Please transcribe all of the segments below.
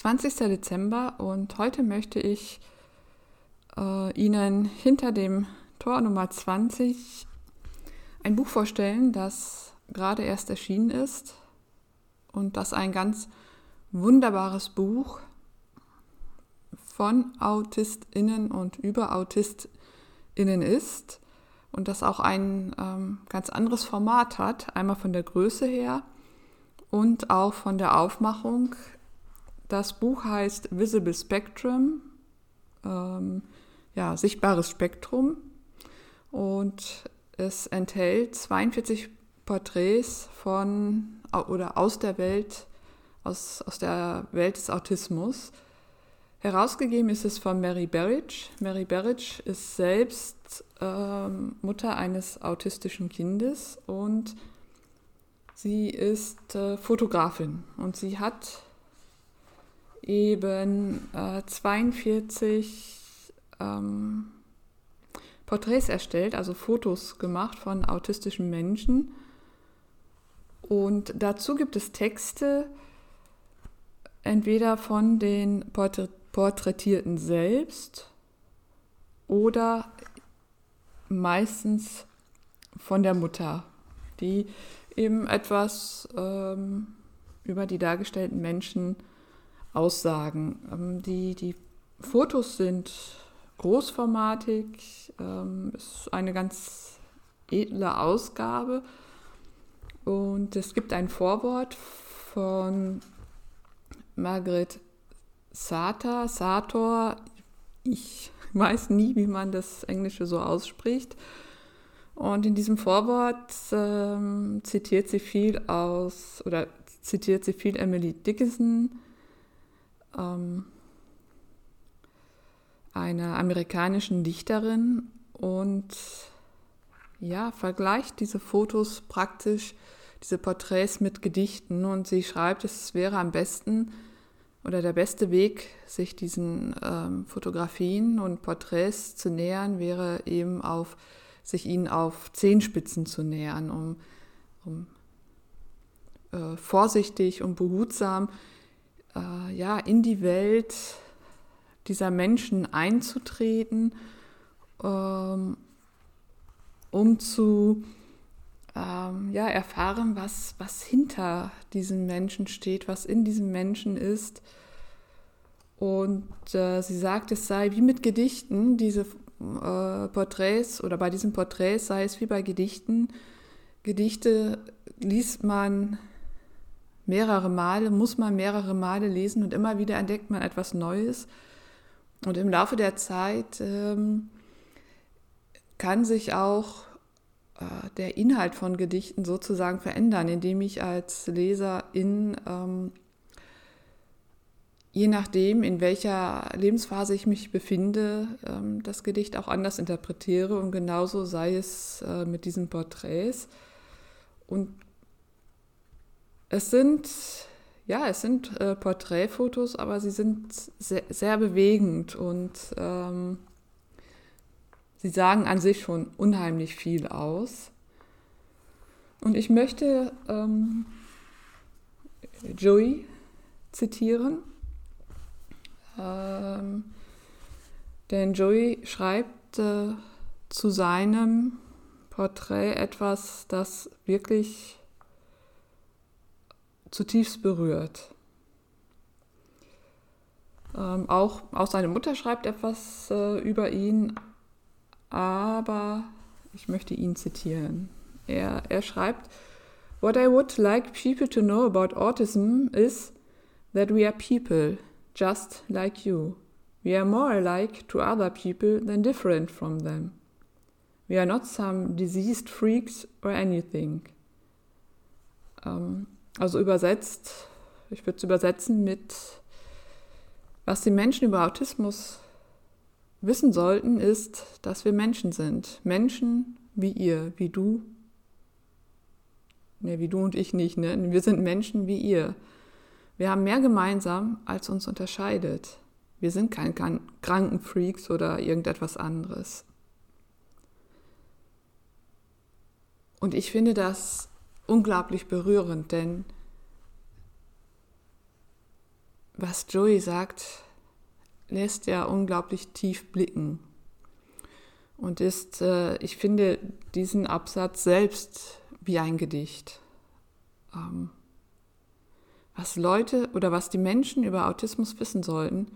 20. Dezember und heute möchte ich äh, Ihnen hinter dem Tor Nummer 20 ein Buch vorstellen, das gerade erst erschienen ist und das ein ganz wunderbares Buch von AutistInnen und über AutistInnen ist und das auch ein ähm, ganz anderes Format hat, einmal von der Größe her und auch von der Aufmachung. Das Buch heißt Visible Spectrum, ähm, ja, sichtbares Spektrum. Und es enthält 42 Porträts von oder aus der Welt, aus, aus der Welt des Autismus. Herausgegeben ist es von Mary Berridge. Mary Berridge ist selbst ähm, Mutter eines autistischen Kindes und Sie ist äh, Fotografin und sie hat eben äh, 42 ähm, Porträts erstellt, also Fotos gemacht von autistischen Menschen. Und dazu gibt es Texte, entweder von den Porträtierten selbst oder meistens von der Mutter, die eben etwas ähm, über die dargestellten Menschen aussagen. Ähm, die, die Fotos sind großformatig, ähm, ist eine ganz edle Ausgabe und es gibt ein Vorwort von Margaret Sata, Sator, ich weiß nie, wie man das Englische so ausspricht. Und in diesem Vorwort ähm, zitiert sie viel aus, oder zitiert sie viel Emily Dickinson, ähm, einer amerikanischen Dichterin, und ja, vergleicht diese Fotos praktisch, diese Porträts mit Gedichten. Und sie schreibt, es wäre am besten oder der beste Weg, sich diesen ähm, Fotografien und Porträts zu nähern, wäre eben auf sich ihnen auf Zehenspitzen zu nähern, um, um äh, vorsichtig und behutsam äh, ja, in die Welt dieser Menschen einzutreten, ähm, um zu ähm, ja, erfahren, was, was hinter diesen Menschen steht, was in diesem Menschen ist. Und äh, sie sagt, es sei wie mit Gedichten, diese äh, Porträts oder bei diesen Porträts sei es wie bei Gedichten. Gedichte liest man mehrere Male, muss man mehrere Male lesen und immer wieder entdeckt man etwas Neues. Und im Laufe der Zeit ähm, kann sich auch äh, der Inhalt von Gedichten sozusagen verändern, indem ich als Leserin ähm, je nachdem, in welcher Lebensphase ich mich befinde, ähm, das Gedicht auch anders interpretiere. Und genauso sei es äh, mit diesen Porträts. Und es sind, ja, es sind äh, Porträtfotos, aber sie sind sehr, sehr bewegend und ähm, sie sagen an sich schon unheimlich viel aus. Und ich möchte ähm, Joey zitieren. Ähm, denn Joey schreibt äh, zu seinem Porträt etwas, das wirklich zutiefst berührt. Ähm, auch, auch seine Mutter schreibt etwas äh, über ihn, aber ich möchte ihn zitieren. Er, er schreibt, What I would like people to know about autism is that we are people just like you. We are more alike to other people than different from them. We are not some diseased freaks or anything. Ähm, also übersetzt, ich würde es übersetzen mit, was die Menschen über Autismus wissen sollten, ist, dass wir Menschen sind. Menschen wie ihr, wie du. Ne, wie du und ich nicht, ne? Wir sind Menschen wie ihr. Wir haben mehr gemeinsam, als uns unterscheidet. Wir sind kein Krankenfreaks oder irgendetwas anderes. Und ich finde das unglaublich berührend, denn was Joey sagt, lässt ja unglaublich tief blicken und ist, äh, ich finde diesen Absatz selbst wie ein Gedicht. Ähm, was Leute oder was die Menschen über Autismus wissen sollten,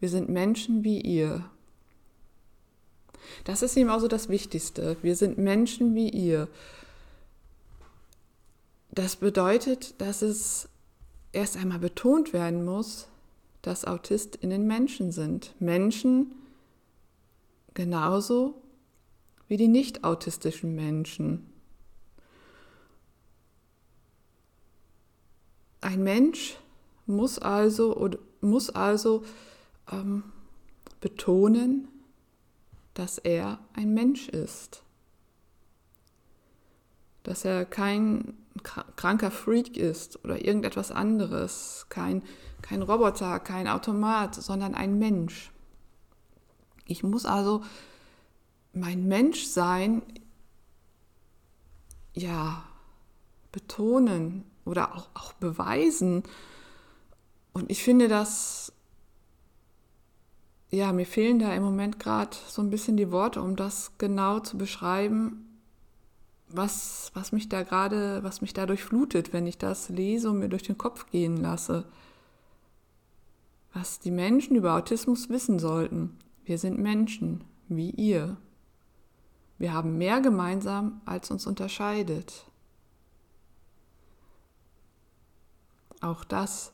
wir sind Menschen wie ihr. Das ist eben auch so das Wichtigste. Wir sind Menschen wie ihr. Das bedeutet, dass es erst einmal betont werden muss, dass AutistInnen Menschen sind. Menschen genauso wie die nicht autistischen Menschen. Ein Mensch muss also, oder muss also ähm, betonen, dass er ein Mensch ist. Dass er kein kranker Freak ist oder irgendetwas anderes, kein, kein Roboter, kein Automat, sondern ein Mensch. Ich muss also mein Menschsein ja betonen oder auch, auch beweisen. Und ich finde das, ja, mir fehlen da im Moment gerade so ein bisschen die Worte, um das genau zu beschreiben, was, was mich da gerade, was mich da durchflutet, wenn ich das lese und mir durch den Kopf gehen lasse. Was die Menschen über Autismus wissen sollten. Wir sind Menschen, wie ihr. Wir haben mehr gemeinsam, als uns unterscheidet. Auch das.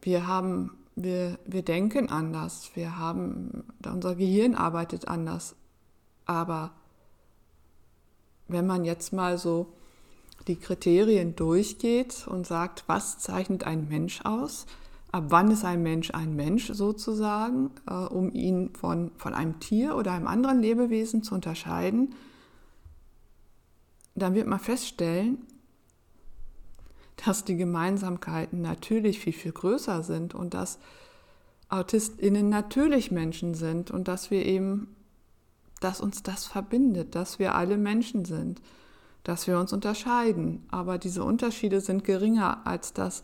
Wir haben, wir, wir denken anders, wir haben, unser Gehirn arbeitet anders. Aber wenn man jetzt mal so die Kriterien durchgeht und sagt, was zeichnet ein Mensch aus, ab wann ist ein Mensch ein Mensch sozusagen, äh, um ihn von, von einem Tier oder einem anderen Lebewesen zu unterscheiden, dann wird man feststellen, dass die Gemeinsamkeiten natürlich viel, viel größer sind und dass AutistInnen natürlich Menschen sind und dass wir eben, dass uns das verbindet, dass wir alle Menschen sind, dass wir uns unterscheiden. Aber diese Unterschiede sind geringer als das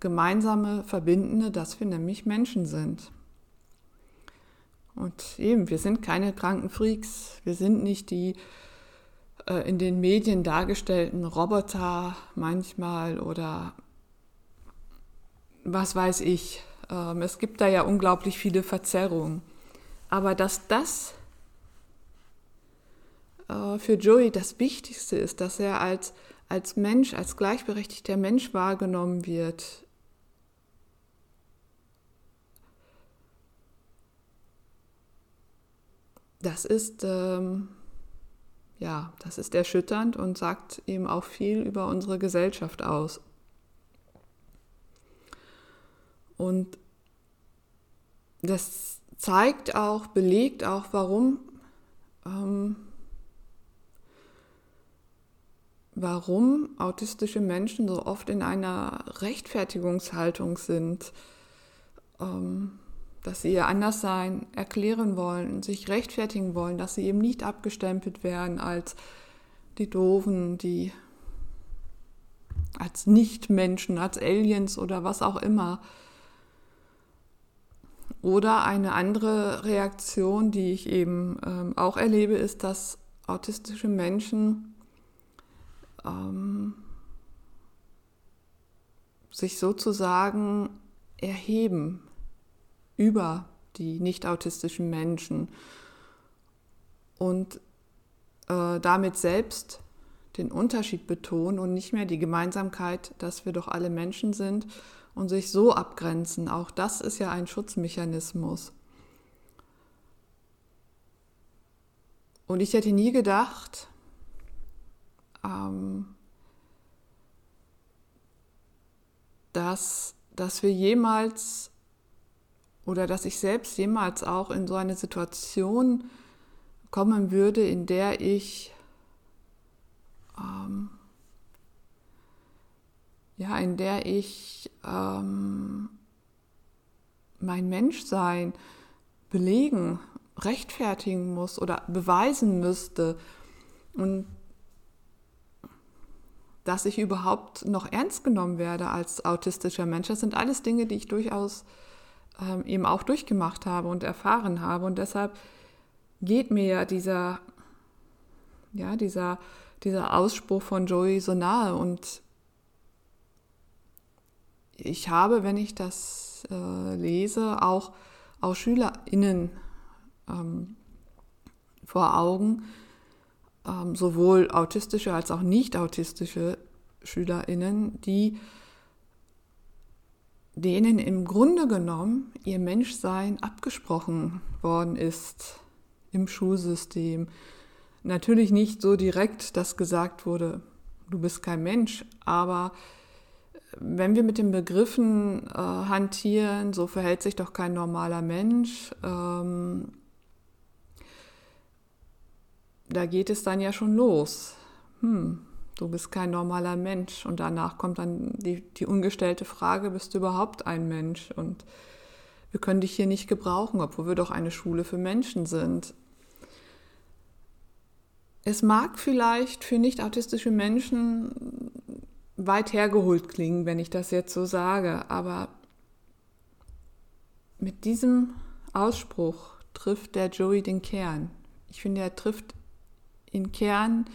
gemeinsame Verbindende, dass wir nämlich Menschen sind. Und eben, wir sind keine kranken Freaks, wir sind nicht die äh, in den Medien dargestellten Roboter manchmal oder was weiß ich. Ähm, es gibt da ja unglaublich viele Verzerrungen. Aber dass das äh, für Joey das Wichtigste ist, dass er als, als Mensch, als gleichberechtigter Mensch wahrgenommen wird, das ist ähm, ja, das ist erschütternd und sagt eben auch viel über unsere Gesellschaft aus. Und das zeigt auch, belegt auch, warum, ähm, warum autistische Menschen so oft in einer Rechtfertigungshaltung sind. Ähm, dass sie ihr Anderssein erklären wollen, sich rechtfertigen wollen, dass sie eben nicht abgestempelt werden als die Doofen, die als Nichtmenschen, als Aliens oder was auch immer. Oder eine andere Reaktion, die ich eben ähm, auch erlebe, ist, dass autistische Menschen ähm, sich sozusagen erheben über die nicht autistischen Menschen und äh, damit selbst den Unterschied betonen und nicht mehr die Gemeinsamkeit, dass wir doch alle Menschen sind und sich so abgrenzen. Auch das ist ja ein Schutzmechanismus. Und ich hätte nie gedacht, ähm, dass, dass wir jemals oder dass ich selbst jemals auch in so eine Situation kommen würde, in der ich ähm, ja, in der ich ähm, mein Menschsein belegen, rechtfertigen muss oder beweisen müsste. Und dass ich überhaupt noch ernst genommen werde als autistischer Mensch. Das sind alles Dinge, die ich durchaus ähm, eben auch durchgemacht habe und erfahren habe. Und deshalb geht mir ja dieser, ja, dieser, dieser Ausspruch von Joey so nahe. Und ich habe, wenn ich das äh, lese, auch, auch SchülerInnen ähm, vor Augen, ähm, sowohl autistische als auch nicht autistische SchülerInnen, die denen im Grunde genommen ihr Menschsein abgesprochen worden ist im Schulsystem. Natürlich nicht so direkt, dass gesagt wurde, du bist kein Mensch, aber wenn wir mit den Begriffen äh, hantieren, so verhält sich doch kein normaler Mensch, ähm, da geht es dann ja schon los. Hm, du bist kein normaler Mensch. Und danach kommt dann die, die ungestellte Frage, bist du überhaupt ein Mensch? Und wir können dich hier nicht gebrauchen, obwohl wir doch eine Schule für Menschen sind. Es mag vielleicht für nicht autistische Menschen weit hergeholt klingen, wenn ich das jetzt so sage, aber mit diesem Ausspruch trifft der Joey den Kern. Ich finde, er trifft in Kern,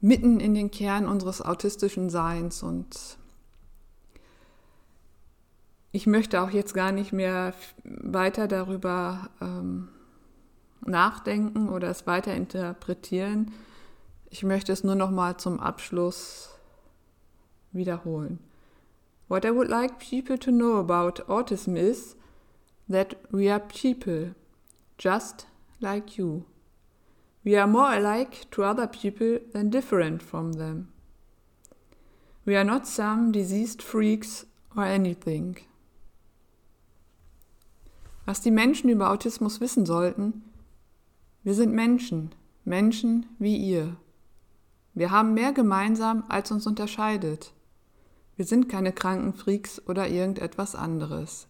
mitten in den Kern unseres autistischen Seins. Und ich möchte auch jetzt gar nicht mehr weiter darüber ähm, nachdenken oder es weiter interpretieren. Ich möchte es nur noch mal zum Abschluss wiederholen. What I would like people to know about autism is that we are people, just like you. We are more alike to other people than different from them. We are not some diseased freaks or anything. Was die Menschen über Autismus wissen sollten, wir sind Menschen, Menschen wie ihr. Wir haben mehr gemeinsam, als uns unterscheidet. Wir sind keine kranken Freaks oder irgendetwas anderes.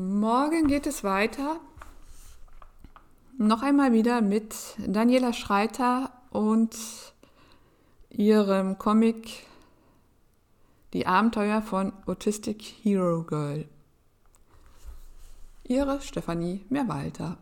Morgen geht es weiter. Noch einmal wieder mit Daniela Schreiter und ihrem Comic Die Abenteuer von Autistic Hero Girl. Ihre Stefanie Mehrwalter.